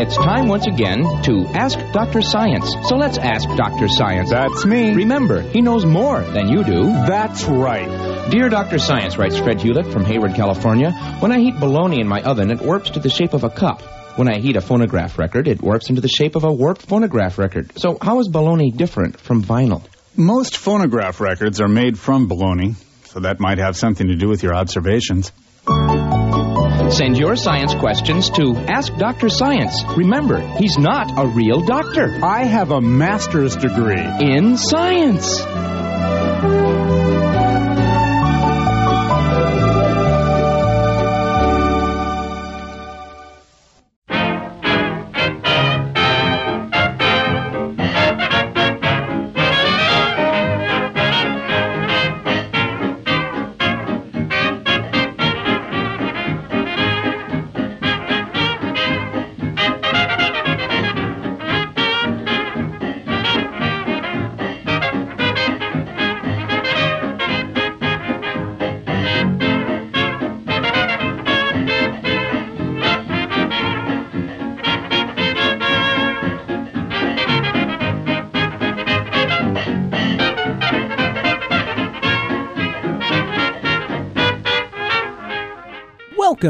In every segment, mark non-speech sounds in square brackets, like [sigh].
It's time once again to ask Dr. Science. So let's ask Dr. Science. That's me. Remember, he knows more than you do. That's right. Dear Dr. Science, writes Fred Hewlett from Hayward, California, when I heat bologna in my oven, it warps to the shape of a cup. When I heat a phonograph record, it warps into the shape of a warped phonograph record. So how is bologna different from vinyl? Most phonograph records are made from bologna, so that might have something to do with your observations. Send your science questions to Ask Dr. Science. Remember, he's not a real doctor. I have a master's degree in science.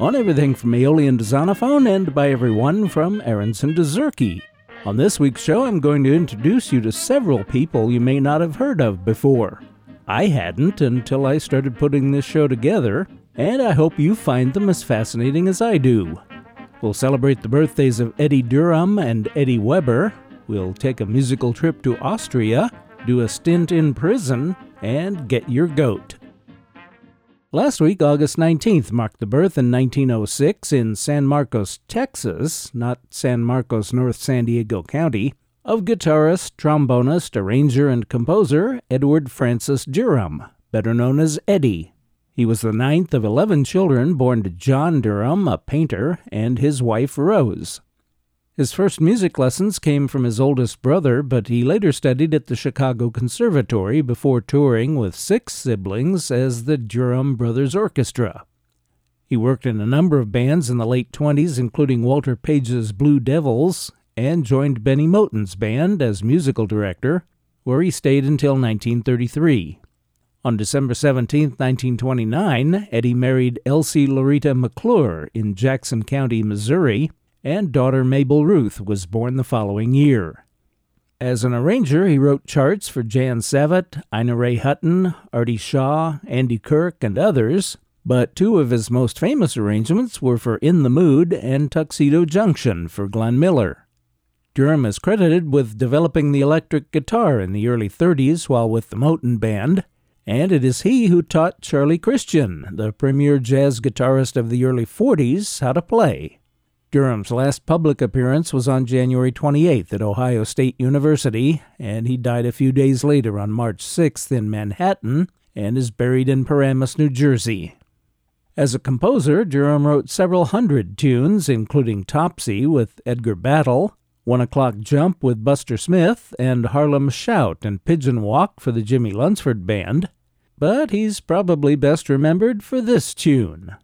on everything from Aeolian to Zonophone and by everyone from Aaronson to Zurke. On this week's show, I'm going to introduce you to several people you may not have heard of before. I hadn't until I started putting this show together, and I hope you find them as fascinating as I do. We'll celebrate the birthdays of Eddie Durham and Eddie Weber. We'll take a musical trip to Austria, do a stint in prison, and get your goat. Last week, August 19th, marked the birth in 1906 in San Marcos, Texas, not San Marcos, North San Diego County, of guitarist, trombonist, arranger, and composer Edward Francis Durham, better known as Eddie. He was the ninth of 11 children born to John Durham, a painter, and his wife Rose. His first music lessons came from his oldest brother, but he later studied at the Chicago Conservatory before touring with six siblings as the Durham Brothers Orchestra. He worked in a number of bands in the late 20s, including Walter Page's Blue Devils, and joined Benny Moten's band as musical director, where he stayed until 1933. On December 17, 1929, Eddie married Elsie Loretta McClure in Jackson County, Missouri, and daughter Mabel Ruth was born the following year. As an arranger, he wrote charts for Jan Savitt, Ina Ray Hutton, Artie Shaw, Andy Kirk, and others, but two of his most famous arrangements were for In the Mood and Tuxedo Junction for Glenn Miller. Durham is credited with developing the electric guitar in the early 30s while with the Moten Band, and it is he who taught Charlie Christian, the premier jazz guitarist of the early 40s, how to play. Durham's last public appearance was on January 28th at Ohio State University, and he died a few days later on March 6th in Manhattan and is buried in Paramus, New Jersey. As a composer, Durham wrote several hundred tunes, including Topsy with Edgar Battle, One O'Clock Jump with Buster Smith, and Harlem Shout and Pigeon Walk for the Jimmie Lunceford Band. But he's probably best remembered for this tune.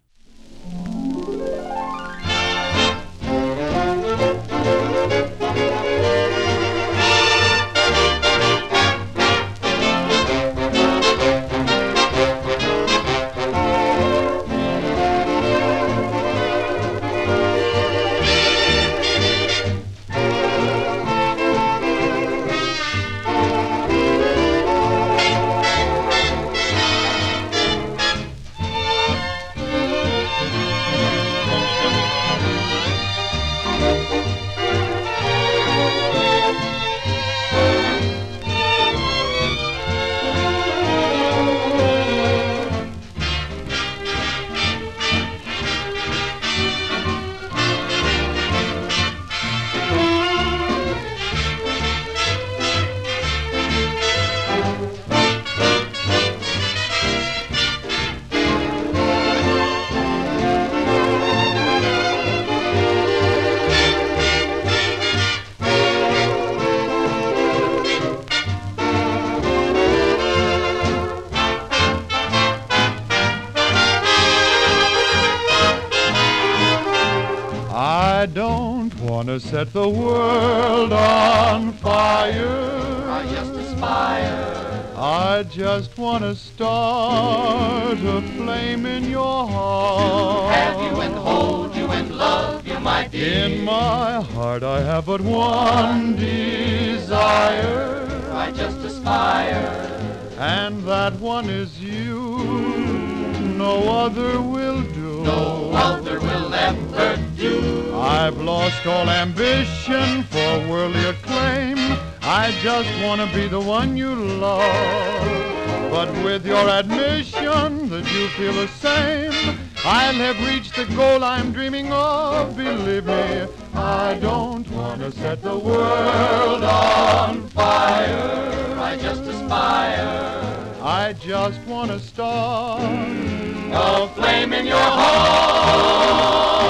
I don't want to set the world on fire. I just aspire. I just want to start a flame in your heart. Have you and hold you and love you, my dear. In my heart I have but one desire, I just aspire. and that one is you. No other will do. No other will ever do. I've lost all ambition for worldly acclaim. I just want to be the one you love. But with your admission that you feel the same, I'll have reached the goal I'm dreaming of. Believe me, I don't want to set the world on fire. I just aspire. I just want to start A flame in your heart.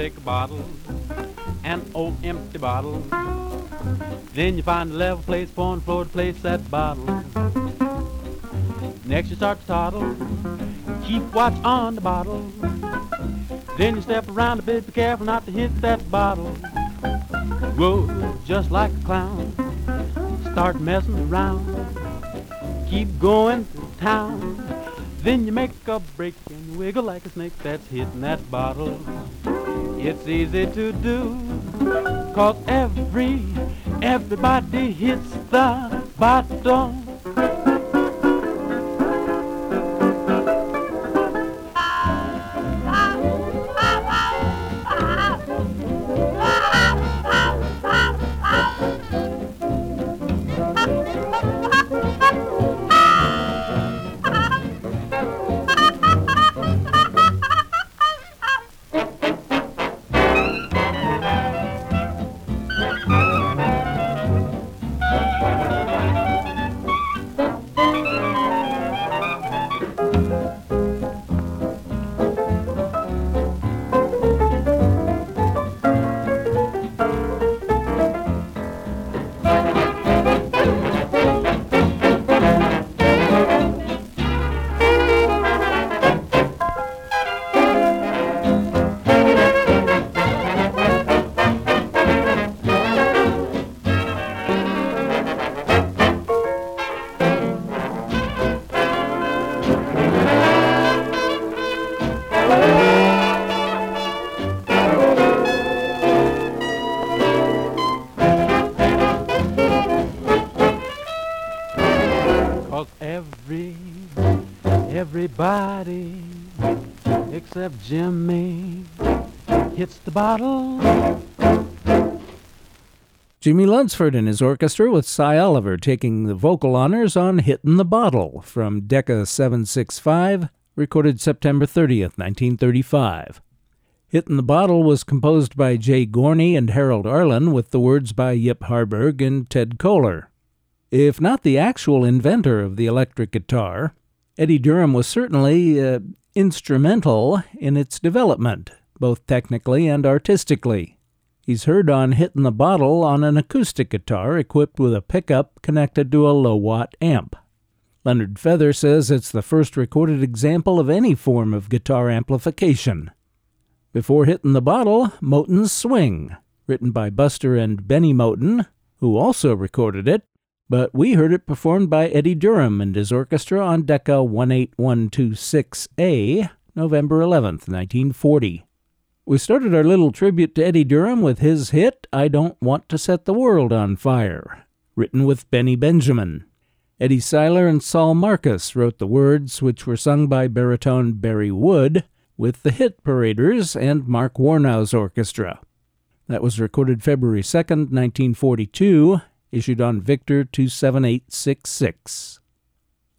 Take a bottle, an old empty bottle. Then you find a level place for the floor to place that bottle. Next you start to toddle, keep watch on the bottle. Then you step around a bit, be careful not to hit that bottle. Whoa, just like a clown, start messing around. Keep going to town. Then you make a break and wiggle like a snake that's hitting that bottle. It's easy to do, cause every, everybody hits the bottle. Jimmie Lunceford and his orchestra with Sy Oliver taking the vocal honors on Hittin' the Bottle from Decca 765, recorded September 30th, 1935. Hittin' the Bottle was composed by Jay Gorney and Harold Arlen with the words by Yip Harburg and Ted Koehler. If not the actual inventor of the electric guitar, Eddie Durham was certainly uh, instrumental in its development, both technically and artistically. He's heard on Hittin' the Bottle on an acoustic guitar equipped with a pickup connected to a low watt amp. Leonard Feather says it's the first recorded example of any form of guitar amplification. Before Hittin' the Bottle, Moten's Swing, written by Buster and Benny Moten, who also recorded it, but we heard it performed by Eddie Durham and his orchestra on Decca 18126A, November 11, 1940. We started our little tribute to Eddie Durham with his hit, I Don't Want to Set the World on Fire, written with Benny Benjamin. Eddie Seiler and Sol Marcus wrote the words, which were sung by baritone Barry Wood, with the Hit Paraders and Mark Warnow's orchestra. That was recorded February 2, 1942, issued on Victor 27866.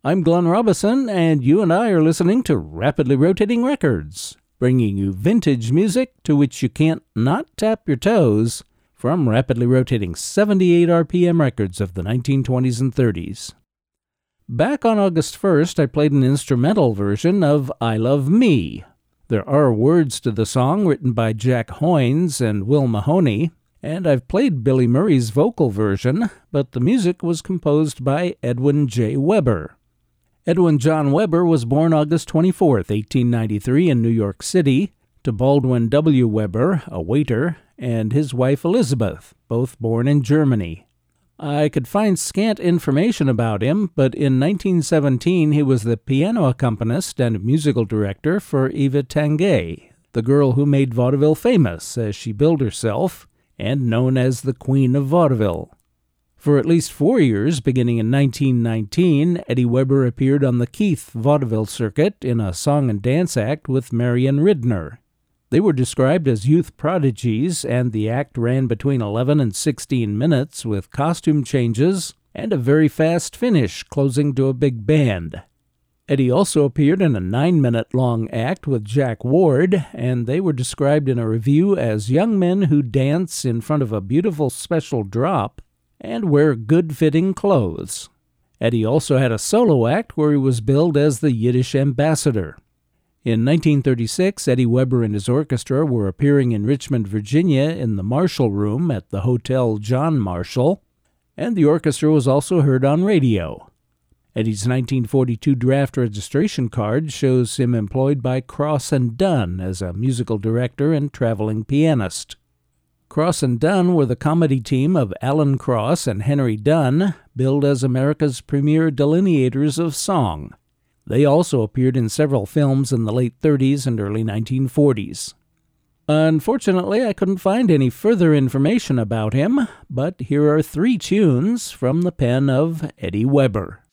I'm Glenn Robison, and you and I are listening to Rapidly Rotating Records, bringing you vintage music to which you can't not tap your toes from rapidly rotating 78 RPM records of the 1920s and 30s. Back on August 1st, I played an instrumental version of I Love Me. There are words to the song written by Jack Hoins and Will Mahoney, and I've played Billy Murray's vocal version, but the music was composed by Edwin J. Weber. Edwin John Weber was born August 24, 1893, in New York City, to Baldwin W. Weber, a waiter, and his wife Elizabeth, both born in Germany. I could find scant information about him, but in 1917 he was the piano accompanist and musical director for Eva Tanguay, the girl who made vaudeville famous, as she billed herself, and known as the Queen of Vaudeville. For at least four years, beginning in 1919, Eddie Weber appeared on the Keith vaudeville circuit in a song and dance act with Marion Ridner. They were described as youth prodigies, and the act ran between 11 and 16 minutes with costume changes and a very fast finish, closing to a big band. Eddie also appeared in a nine minute long act with Jack Ward, and they were described in a review as young men who dance in front of a beautiful special drop and wear good fitting clothes. Eddie also had a solo act where he was billed as the Yiddish ambassador. In 1936, Eddie Weber and his orchestra were appearing in Richmond, Virginia in the Marshall Room at the Hotel John Marshall, and the orchestra was also heard on radio. Eddie's 1942 draft registration card shows him employed by Cross and Dunn as a musical director and traveling pianist. Cross and Dunn were the comedy team of Alan Cross and Henry Dunn, billed as America's premier delineators of song. They also appeared in several films in the late 30s and early 1940s. Unfortunately, I couldn't find any further information about him, but here are three tunes from the pen of Eddie Weber.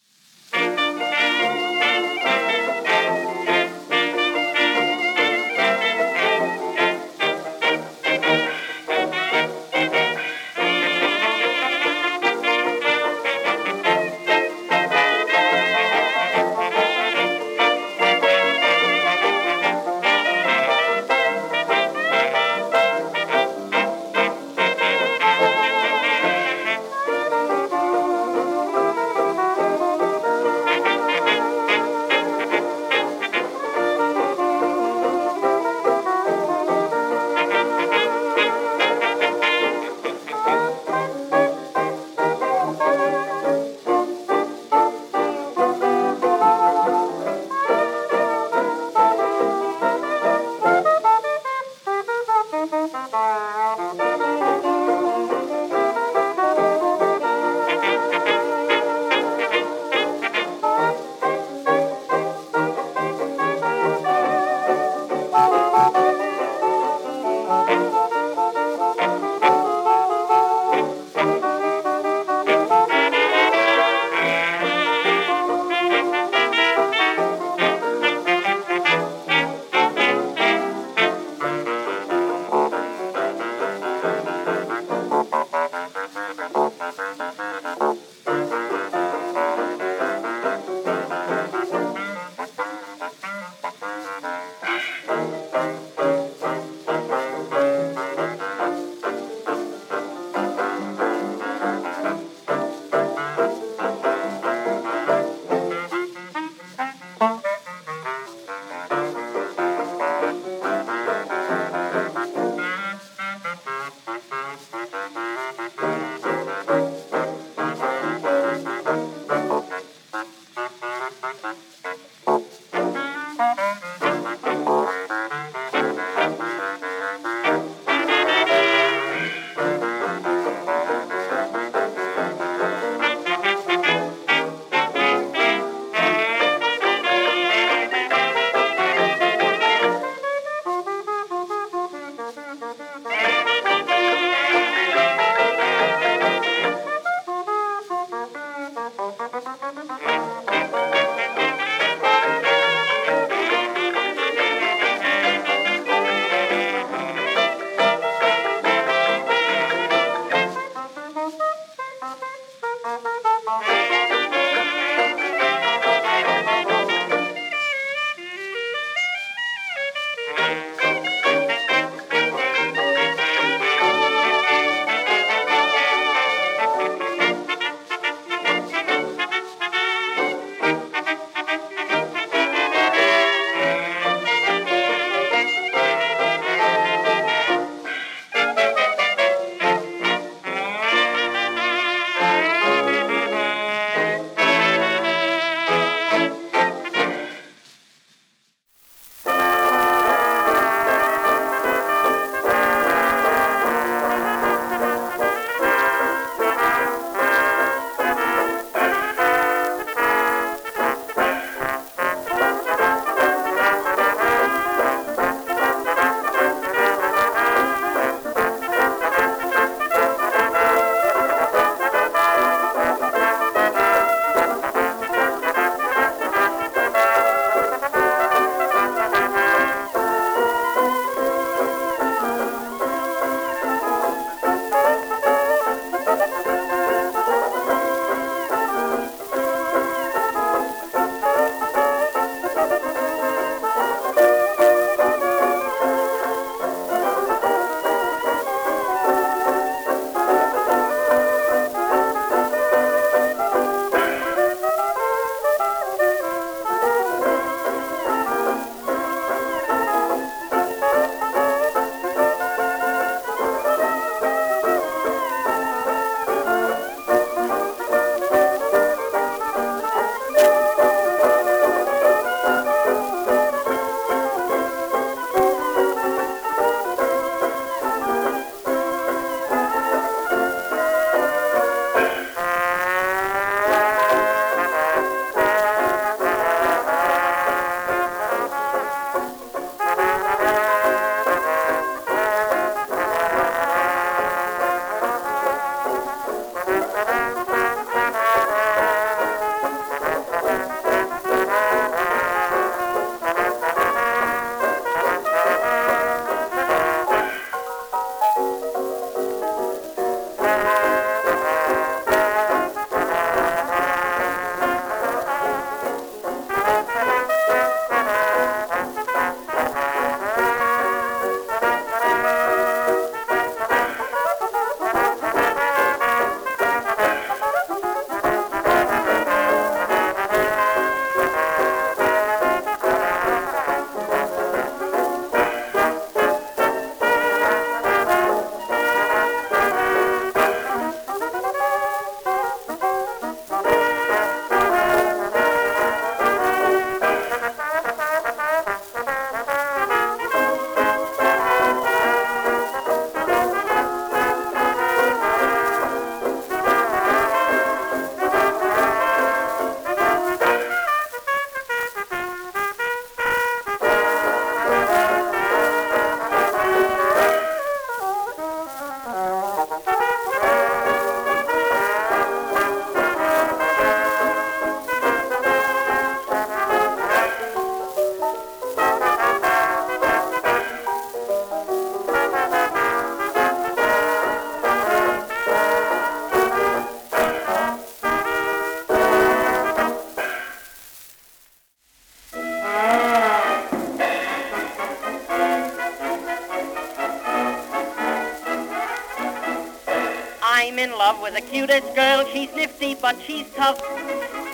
With the cutest girl. She's nifty, but she's tough.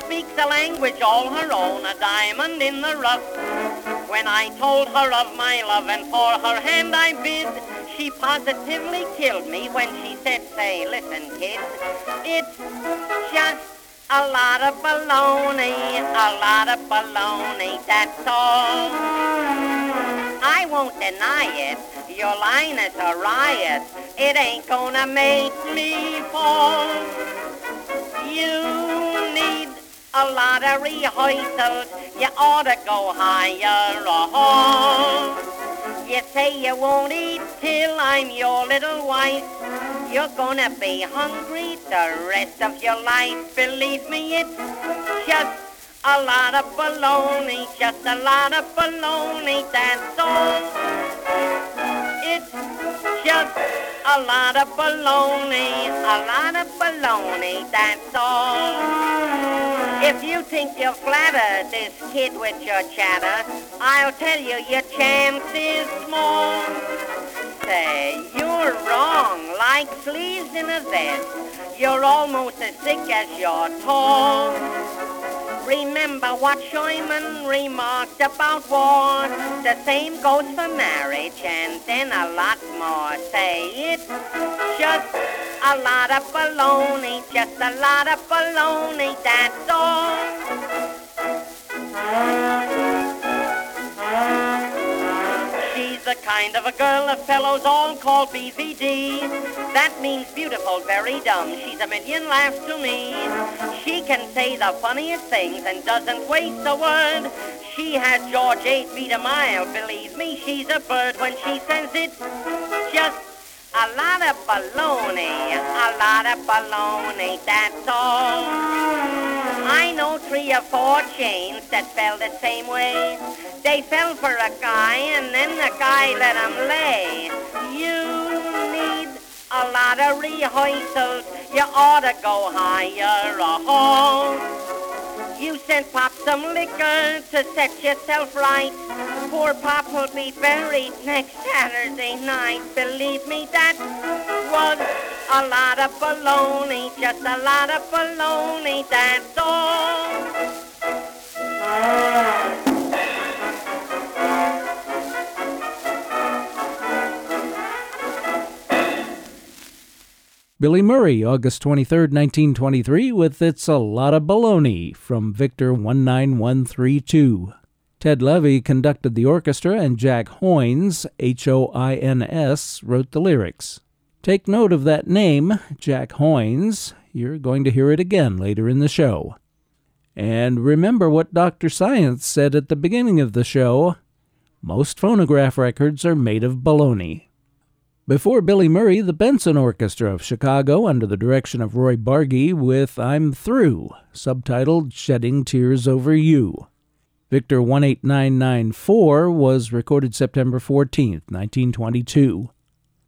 Speaks a language all her own, a diamond in the rough. When I told her of my love and for her hand I bid, she positively killed me when she said, say, listen, kid, it's just a lot of baloney, a lot of baloney, that's all. I won't deny it, your line is a riot, it ain't gonna make me fall. You need a lot of rehearsals, you ought to go higher or You say you won't eat till I'm your little wife. You're gonna be hungry the rest of your life. Believe me, it's just a lot of baloney, just a lot of baloney, that's all. It's just a lot of baloney, a lot of baloney, that's all. If you think you'll flatter this kid with your chatter, I'll tell you your chance is small. Say, you're wrong, like fleas in a vest. You're almost as thick as you're tall. Remember what Sherman remarked about war. The same goes for marriage and then a lot more. Say it's just a lot of baloney, just a lot of baloney, that's all. Kind of a girl the fellows all call BVD. That means beautiful, very dumb. She's a million laughs to me. She can say the funniest things and doesn't waste a word. She has George 8 feet a mile. Believe me, she's a bird when she says it. Just a lot of baloney, a lot of baloney, that's all. I know three or four chains that fell the same way. They fell for a guy and then the guy let 'em lay. You need a lot of rehearsals. You ought to go higher a. You sent Pop some liquor to set yourself right. Poor Pop will be buried next Saturday night. Believe me, that was a lot of baloney, just a lot of baloney, that's all. Billy Murray, August 23, 1923, with It's a Lot of Baloney from Victor 19132. Ted Levy conducted the orchestra, and Jack Hoins, H O I N S, wrote the lyrics. Take note of that name, Jack Hoins. You're going to hear it again later in the show. And remember what Dr. Science said at the beginning of the show most phonograph records are made of baloney. Before Billy Murray, the Benson Orchestra of Chicago, under the direction of Roy Bargy, with I'm Through, subtitled Shedding Tears Over You. Victor 18994 was recorded September 14, 1922.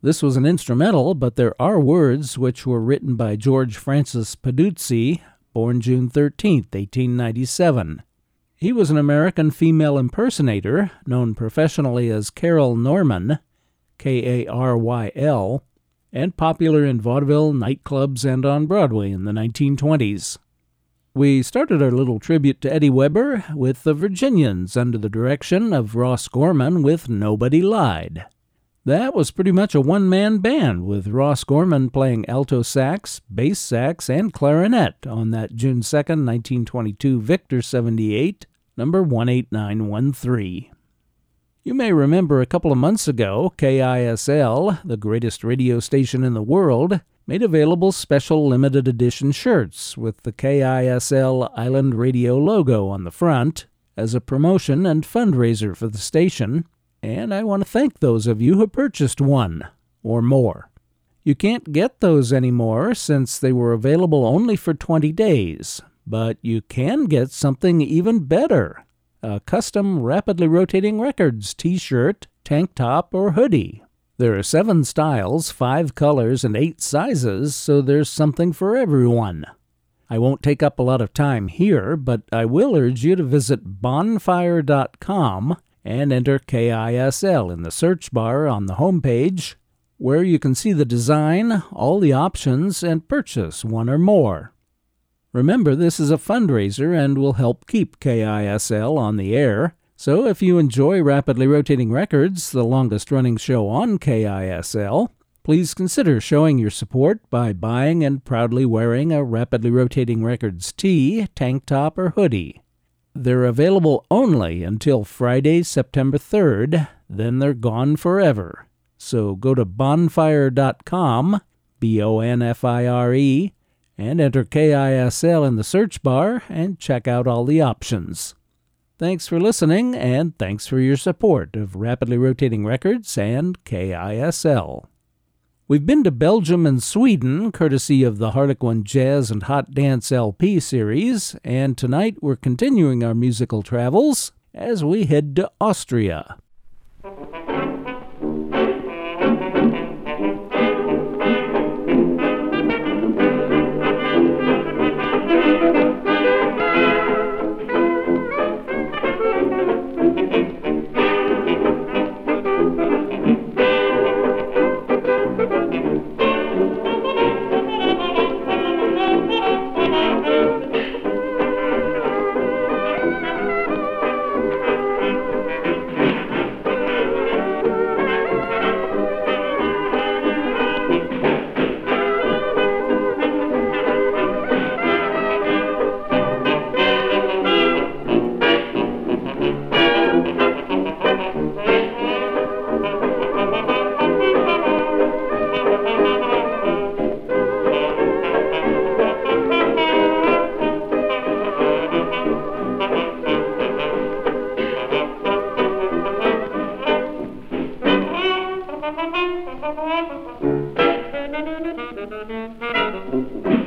This was an instrumental, but there are words which were written by George Francis Peduzzi, born June 13, 1897. He was an American female impersonator, known professionally as Karyl Norman, K A R Y L, and popular in vaudeville, nightclubs, and on Broadway in the 1920s. We started our little tribute to Eddie Weber with the Virginians under the direction of Ross Gorman with Nobody Lied. That was pretty much a one man band, with Ross Gorman playing alto sax, bass sax, and clarinet on that June 2, 1922 Victor 78, number 18913. You may remember a couple of months ago, KISL, the greatest radio station in the world, made available special limited edition shirts with the KISL Island Radio logo on the front as a promotion and fundraiser for the station, and I want to thank those of you who purchased one or more. You can't get those anymore since they were available only for 20 days, but you can get something even better a custom rapidly rotating records t shirt, tank top, or hoodie. There are seven styles, five colors, and eight sizes, so there's something for everyone. I won't take up a lot of time here, but I will urge you to visit bonfire.com and enter KISL in the search bar on the home page, where you can see the design, all the options, and purchase one or more. Remember, this is a fundraiser and will help keep KISL on the air. So if you enjoy Rapidly Rotating Records, the longest running show on KISL, please consider showing your support by buying and proudly wearing a Rapidly Rotating Records tee, tank top, or hoodie. They're available only until Friday, September 3rd, then they're gone forever. So go to bonfire.com, B O N F I R E, and enter KISL in the search bar and check out all the options. Thanks for listening, and thanks for your support of Rapidly Rotating Records and KISL. We've been to Belgium and Sweden, courtesy of the Harlequin Jazz and Hot Dance LP series, and tonight we're continuing our musical travels as we head to Austria. Thank you.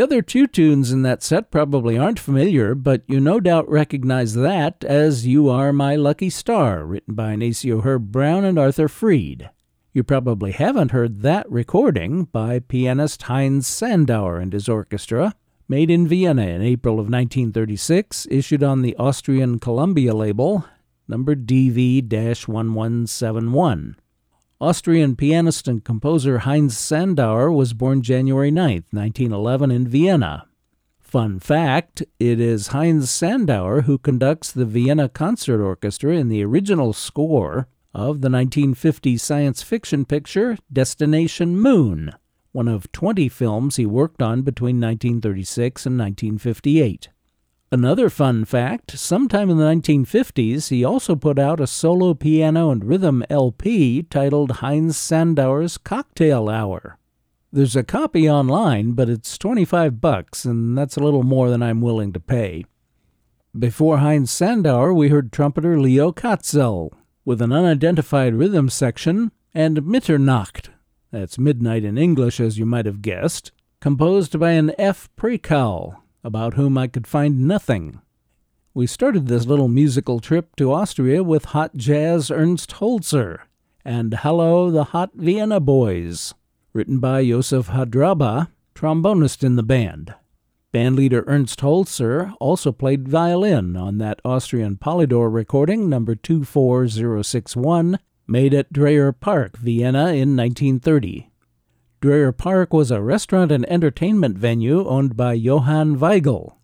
The other two tunes in that set probably aren't familiar, but you no doubt recognize that as You Are My Lucky Star, written by Nacio Herb Brown and Arthur Freed. You probably haven't heard that recording by pianist Heinz Sandauer and his orchestra, made in Vienna in April of 1936, issued on the Austrian Columbia label, number DV 1171. Austrian pianist and composer Heinz Sandauer was born January 9, 1911, in Vienna. Fun fact it is Heinz Sandauer who conducts the Vienna Concert Orchestra in the original score of the 1950 science fiction picture Destination Moon, one of 20 films he worked on between 1936 and 1958. Another fun fact sometime in the 1950s, he also put out a solo piano and rhythm LP titled Heinz Sandauer's Cocktail Hour. There's a copy online, but it's 25 bucks, and that's a little more than I'm willing to pay. Before Heinz Sandauer, we heard trumpeter Leo Katzel with an unidentified rhythm section and Mitternacht, that's midnight in English, as you might have guessed, composed by an F. Prekow, about whom I could find nothing. We started this little musical trip to Austria with hot jazz Ernst Holzer and Hello the Hot Vienna Boys, written by Josef Hadraba, trombonist in the band. Bandleader Ernst Holzer also played violin on that Austrian Polydor recording, number 24061, made at Dreher Park, Vienna in 1930. Dreher Park was a restaurant and entertainment venue owned by Johann Weigel.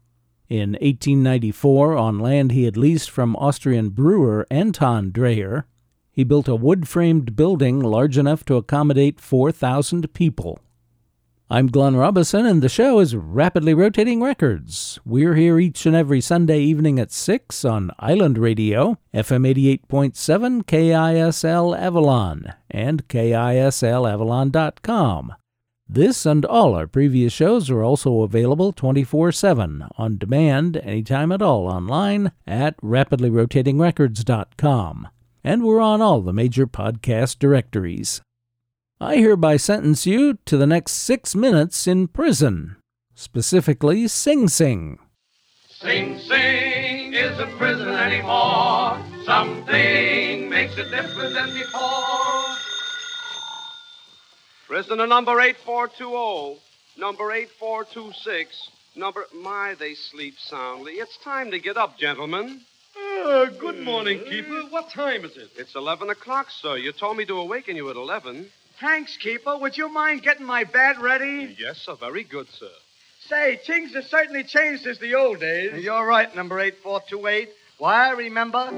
In 1894, on land he had leased from Austrian brewer Anton Dreher, he built a wood framed building large enough to accommodate 4,000 people. I'm Glenn Robison, and the show is Rapidly Rotating Records. We're here each and every Sunday evening at 6 on Island Radio, FM 88.7 KISL Avalon, and KISLAvalon.com. This and all our previous shows are also available 24 7 on demand anytime at all online at rapidlyrotatingrecords.com. And we're on all the major podcast directories. I hereby sentence you to the next six minutes in prison, specifically Sing Sing. Sing Sing isn't prison anymore. Something makes it different than before. Prisoner number 8420, number 8426, number. My, they sleep soundly. It's time to get up, gentlemen. Uh, good morning, Keeper. What time is it? It's 11 o'clock, sir. You told me to awaken you at 11. Thanks, Keeper. Would you mind getting my bed ready? Yes, sir. Very good, sir. Say, things have certainly changed since the old days. You're right, number 8428. Why, remember?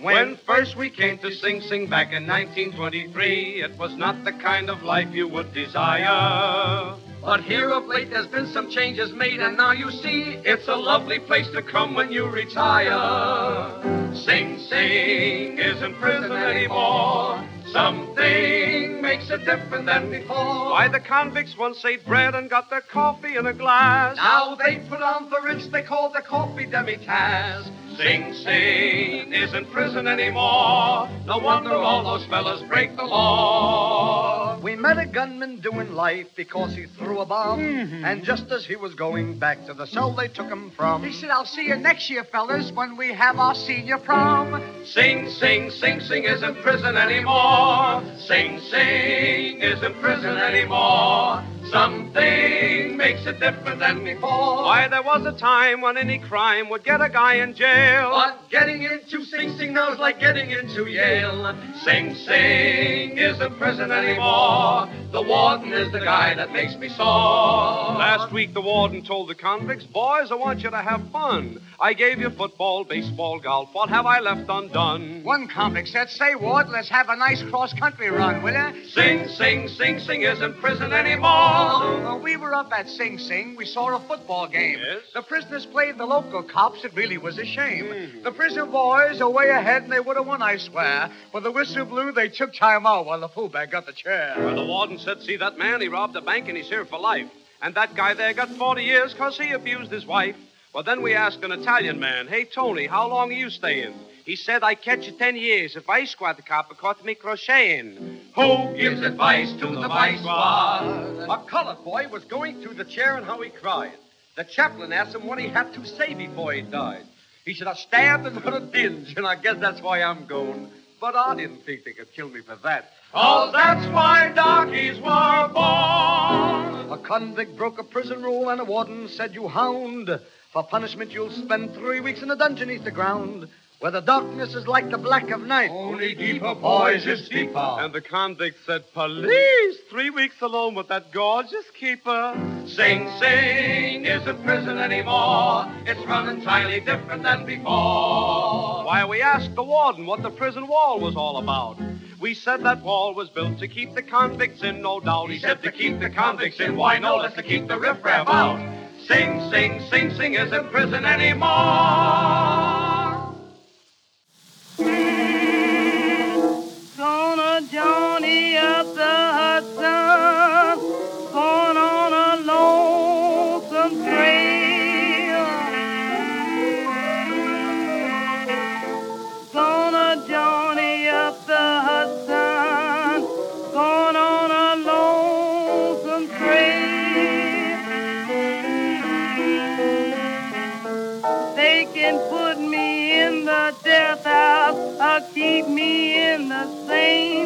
When first we came to Sing Sing back in 1923, it was not the kind of life you would desire. But here of late there's been some changes made, and now you see it's a lovely place to come when you retire. Sing Sing isn't prison anymore. Something makes it different than before. Why, the convicts once ate bread and got their coffee in a glass. Now they put on the rinse they call the coffee demitasse. Sing Sing isn't prison anymore. No wonder all those fellas break the law. We met a gunman doing life because he threw a bomb. Mm-hmm. And just as he was going back to the cell they took him from. He said, I'll see you next year, fellas, when we have our senior prom. Sing Sing Sing Sing isn't prison anymore. Sing Sing isn't prison anymore. Something makes it different than before. Why, there was a time when any crime would get a guy in jail. But getting into Sing Sing now is like getting into Yale. Sing Sing isn't prison anymore. The warden is the guy that makes me sore. Last week, the warden told the convicts, Boys, I want you to have fun. I gave you football, baseball, golf. What have I left undone? One convict said, Say, Ward, let's have a nice cross country run, will you? Sing Sing Sing Sing isn't prison anymore. We were up at Sing Sing. We saw a football game. Yes? The prisoners played the local cops. It really was a shame. The prison boys are way ahead, and they would have won, I swear. But the whistle blew, they took time out while the fullback got the chair. Well, the warden said, See that man? He robbed a bank and he's here for life. And that guy there got 40 years 'cause he abused his wife. Well, then we asked an Italian man, Hey, Tony, how long are you staying? He said I catch you ten years if I squat the copper caught me crocheting. Who gives advice to the vice squad? A colored boy was going through the chair and how he cried. The chaplain asked him what he had to say before he died. He said, I stabbed and put a dinge, and I guess that's why I'm going. But I didn't think they could kill me for that. Oh, that's why darkies were born. A convict broke a prison rule, and a warden said, You hound. For punishment, you'll spend three weeks in a dungeon beneath the ground, where the darkness is like the black of night. Only deeper, boys, it's deeper. And the convict said, Police, three weeks alone with that gorgeous keeper. Sing Sing isn't prison anymore. It's run entirely different than before. Why, we asked the warden what the prison wall was all about. We said that wall was built to keep the convicts in, no doubt. He said to keep the convicts in, why no, less to keep the riffraff out. Sing, sing, sing, sing isn't prison anymore. Johnny up the Hudson, going on a lonesome trail. Gonna Johnny up the Hudson, going on a lonesome trail. They can put me in the death house or keep me in the same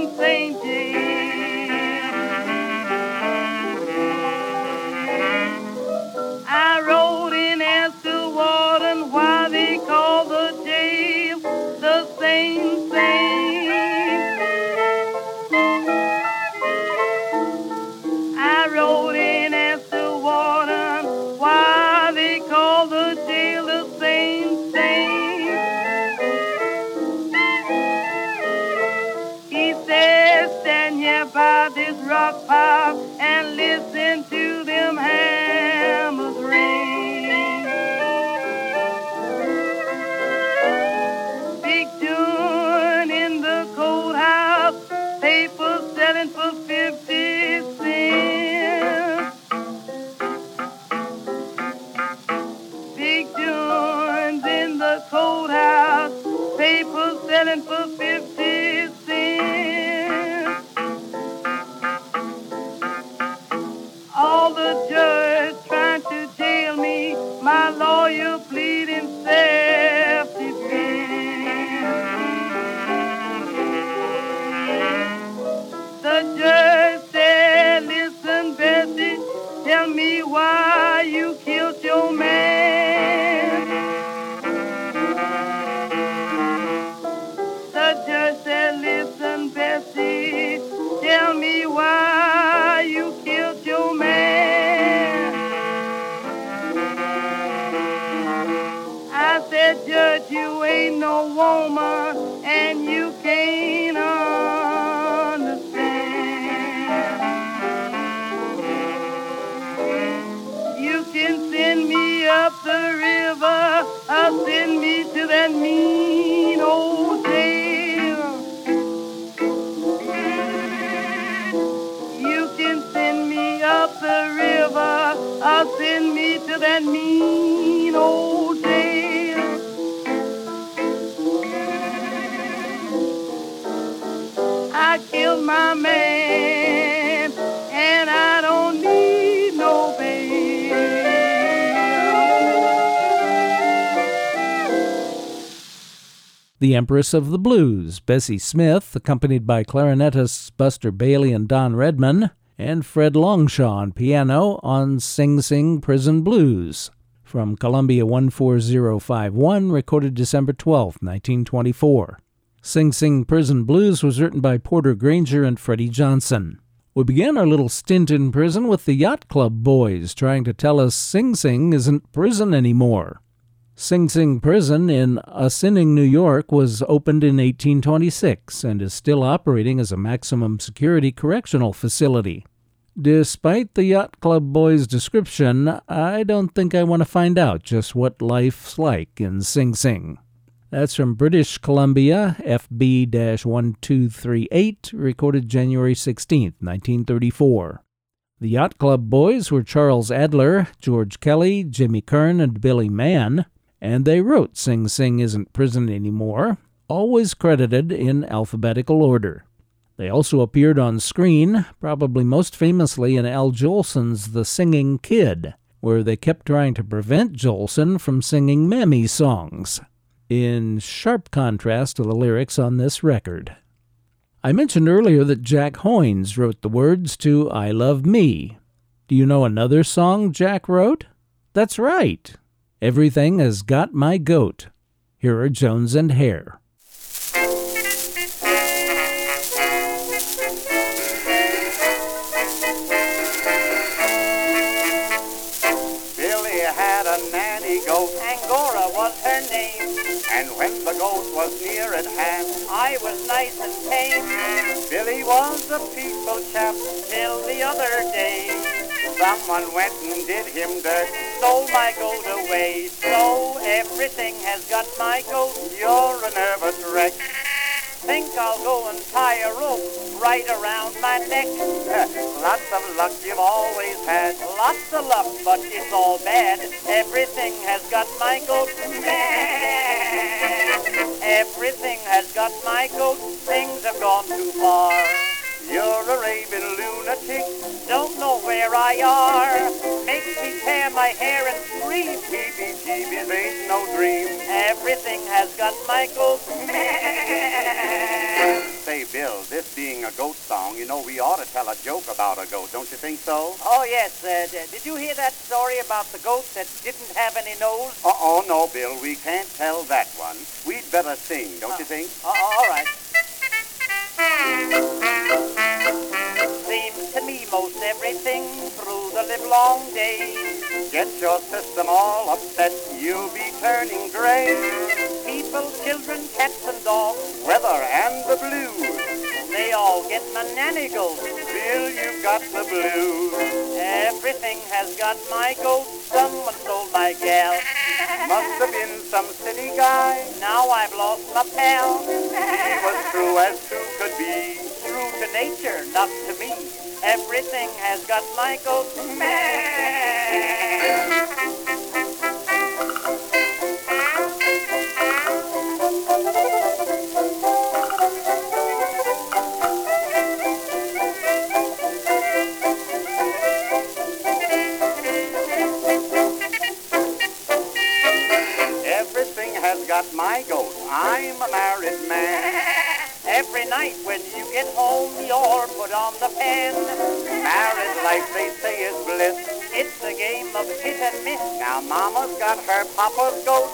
The Empress of the Blues, Bessie Smith, accompanied by clarinetists Buster Bailey and Don Redman, and Fred Longshaw on piano on Sing Sing Prison Blues, from Columbia 14051, recorded December 12, 1924. Sing Sing Prison Blues was written by Porter Grainger and Freddie Johnson. We began our little stint in prison with the Yacht Club boys trying to tell us Sing Sing isn't prison anymore. Sing Sing Prison in Ossining, New York was opened in 1826 and is still operating as a maximum security correctional facility. Despite the Yacht Club boys' description, I don't think I want to find out just what life's like in Sing Sing. That's from British Columbia, FB 1238, recorded January 16, 1934. The Yacht Club boys were Charles Adler, George Kelly, Jimmy Kern, and Billy Mann, and they wrote Sing Sing Isn't Prison Anymore, always credited in alphabetical order. They also appeared on screen, probably most famously in Al Jolson's The Singing Kid, where they kept trying to prevent Jolson from singing Mammy songs, in sharp contrast to the lyrics on this record. I mentioned earlier that Jack Hoins wrote the words to I Love Me. Do you know another song Jack wrote? That's right. Everything Has Got My Goat. Here are Jones and Hare. Billy had a nanny goat, Angora was her name. And when the goat was near at hand, I was nice and tame. Billy was a peaceful chap till the other day. Someone went and did him dirt, stole my gold away. So everything has got my goat. You're a nervous wreck. Think I'll go and tie a rope right around my neck. [laughs] Lots of luck you've always had. Lots of luck, but it's all bad. Everything has got my goat. Everything has got my goat. Things have gone too far. You're a raving lunatic, don't know where I are. Makes me tear my hair and scream. Heebie-jeebies ain't no dream. Everything has got mad. [laughs] Say, Bill, this being a goat song, you know we ought to tell a joke about a goat, don't you think so? Oh, yes. Uh, did you hear that story about the goat that didn't have any nose? Uh-oh, no, Bill, we can't tell that one. We'd better sing, don't you think? Uh, all right. Seems to me most everything through the livelong day. Get your system all upset, you'll be turning gray. People, children, cats, and dogs, Weather and the blues. they all get goat. Bill, you've got the blues. Everything has got my goat. Someone stole my gal. Must have been some city guy. Now I've lost my pal. He was true as true could be. True to nature, not to me. Everything has got my goat mad. Everything has got my goat. I'm a married man. Night when you get home, you're put on the pen. Married life, they say, is bliss. It's a game of hit and miss. Now mama's got her papa's goat.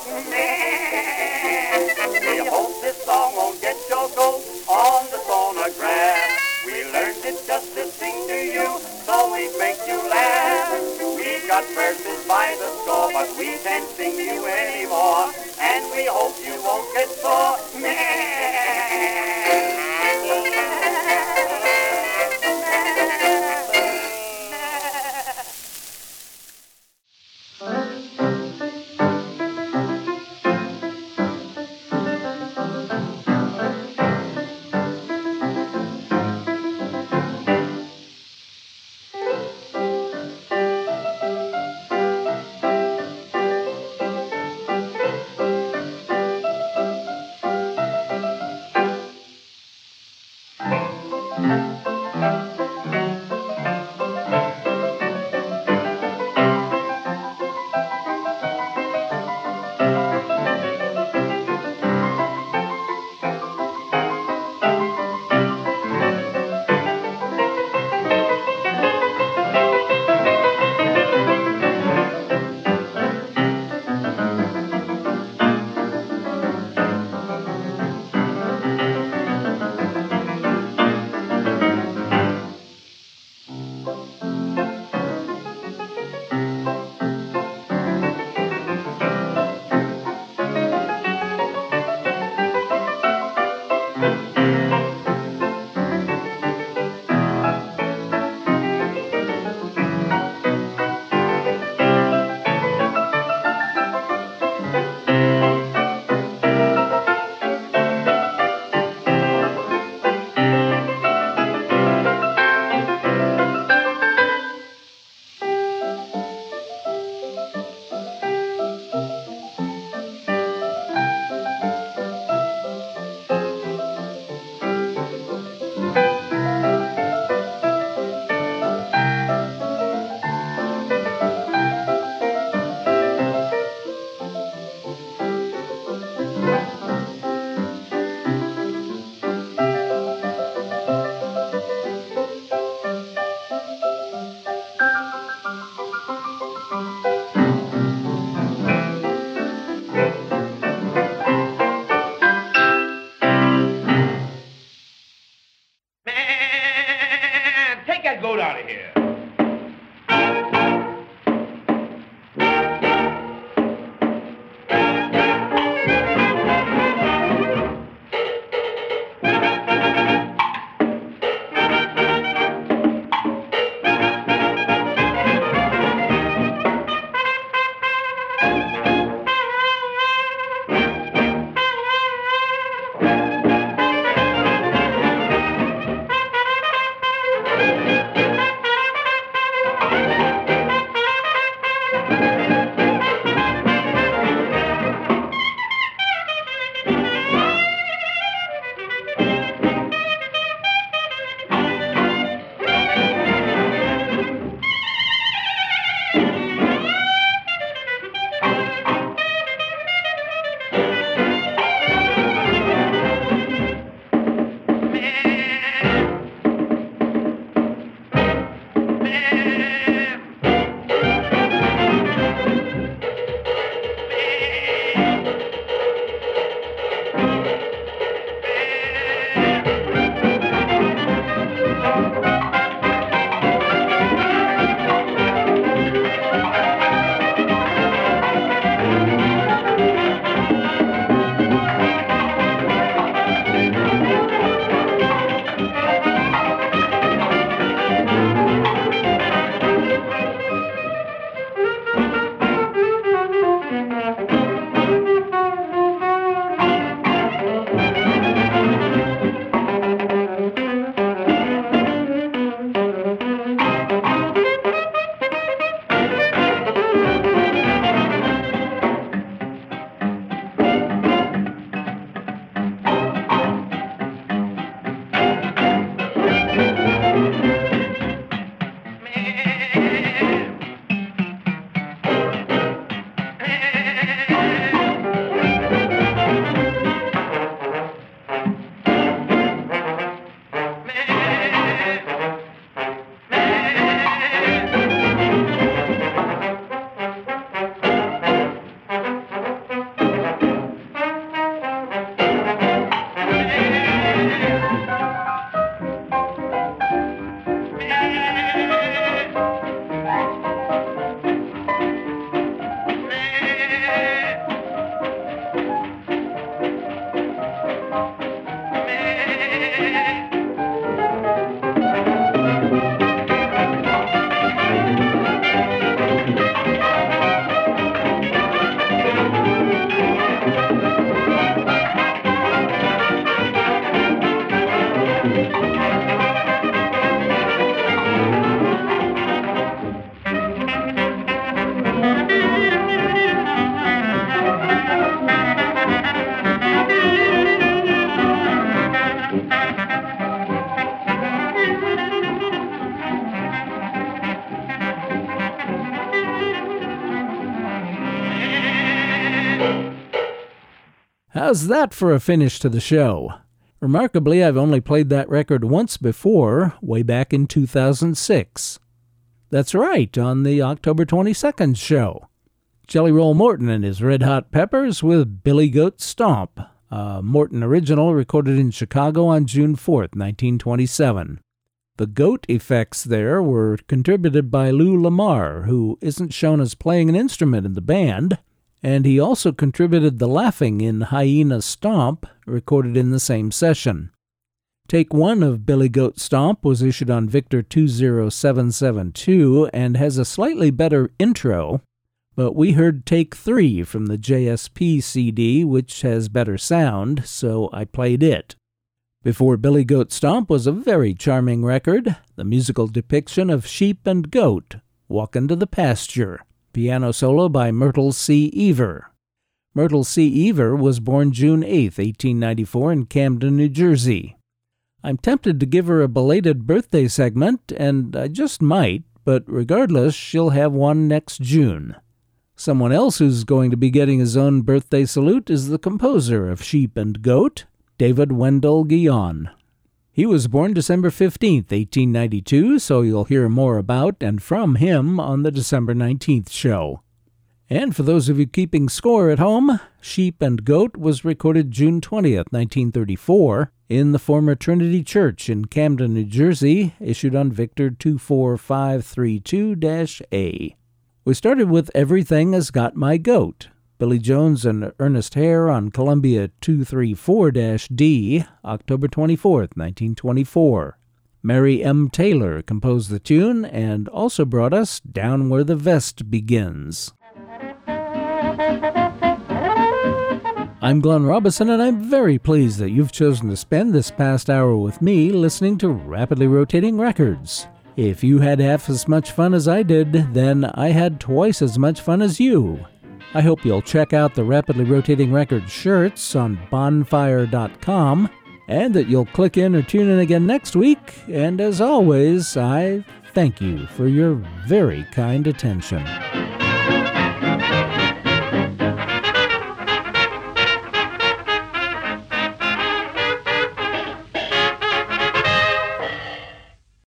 How's that for a finish to the show? Remarkably, I've only played that record once before, way back in 2006. That's right, on the October 22nd show. Jelly Roll Morton and his Red Hot Peppers with Billy Goat Stomp, a Morton original recorded in Chicago on June 4th, 1927. The goat effects there were contributed by Lew LeMar, who isn't shown as playing an instrument in the band, and he also contributed the laughing in Hyena Stomp, recorded in the same session. Take one of Billy Goat Stomp was issued on Victor 20772 and has a slightly better intro, but we heard take three from the JSP CD, which has better sound, so I played it. Before Billy Goat Stomp was a very charming record, the musical depiction of sheep and goat walking to the pasture. Piano solo by Myrtle C. Eaver. Myrtle C. Eaver was born June 8, 1894, in Camden, New Jersey. I'm tempted to give her a belated birthday segment, and I just might, but regardless, she'll have one next June. Someone else who's going to be getting his own birthday salute is the composer of Sheep and Goat, David Wendell Guion. He was born December 15, 1892, so you'll hear more about and from him on the December 19th show. And for those of you keeping score at home, Sheep and Goat was recorded June 20th, 1934, in the former Trinity Church in Camden, New Jersey, issued on Victor 24532 A. We started with Everything Has Got My Goat, Billy Jones and Ernest Hare on Columbia 234 D, October 24, 1924. Mary M. Taylor composed the tune and also brought us Down Where the Vest Begins. I'm Glenn Robison, and I'm very pleased that you've chosen to spend this past hour with me listening to Rapidly Rotating Records. If you had half as much fun as I did, then I had twice as much fun as you. I hope you'll check out the Rapidly Rotating Records shirts on bonfire.com and that you'll click in or tune in again next week. And as always, I thank you for your very kind attention.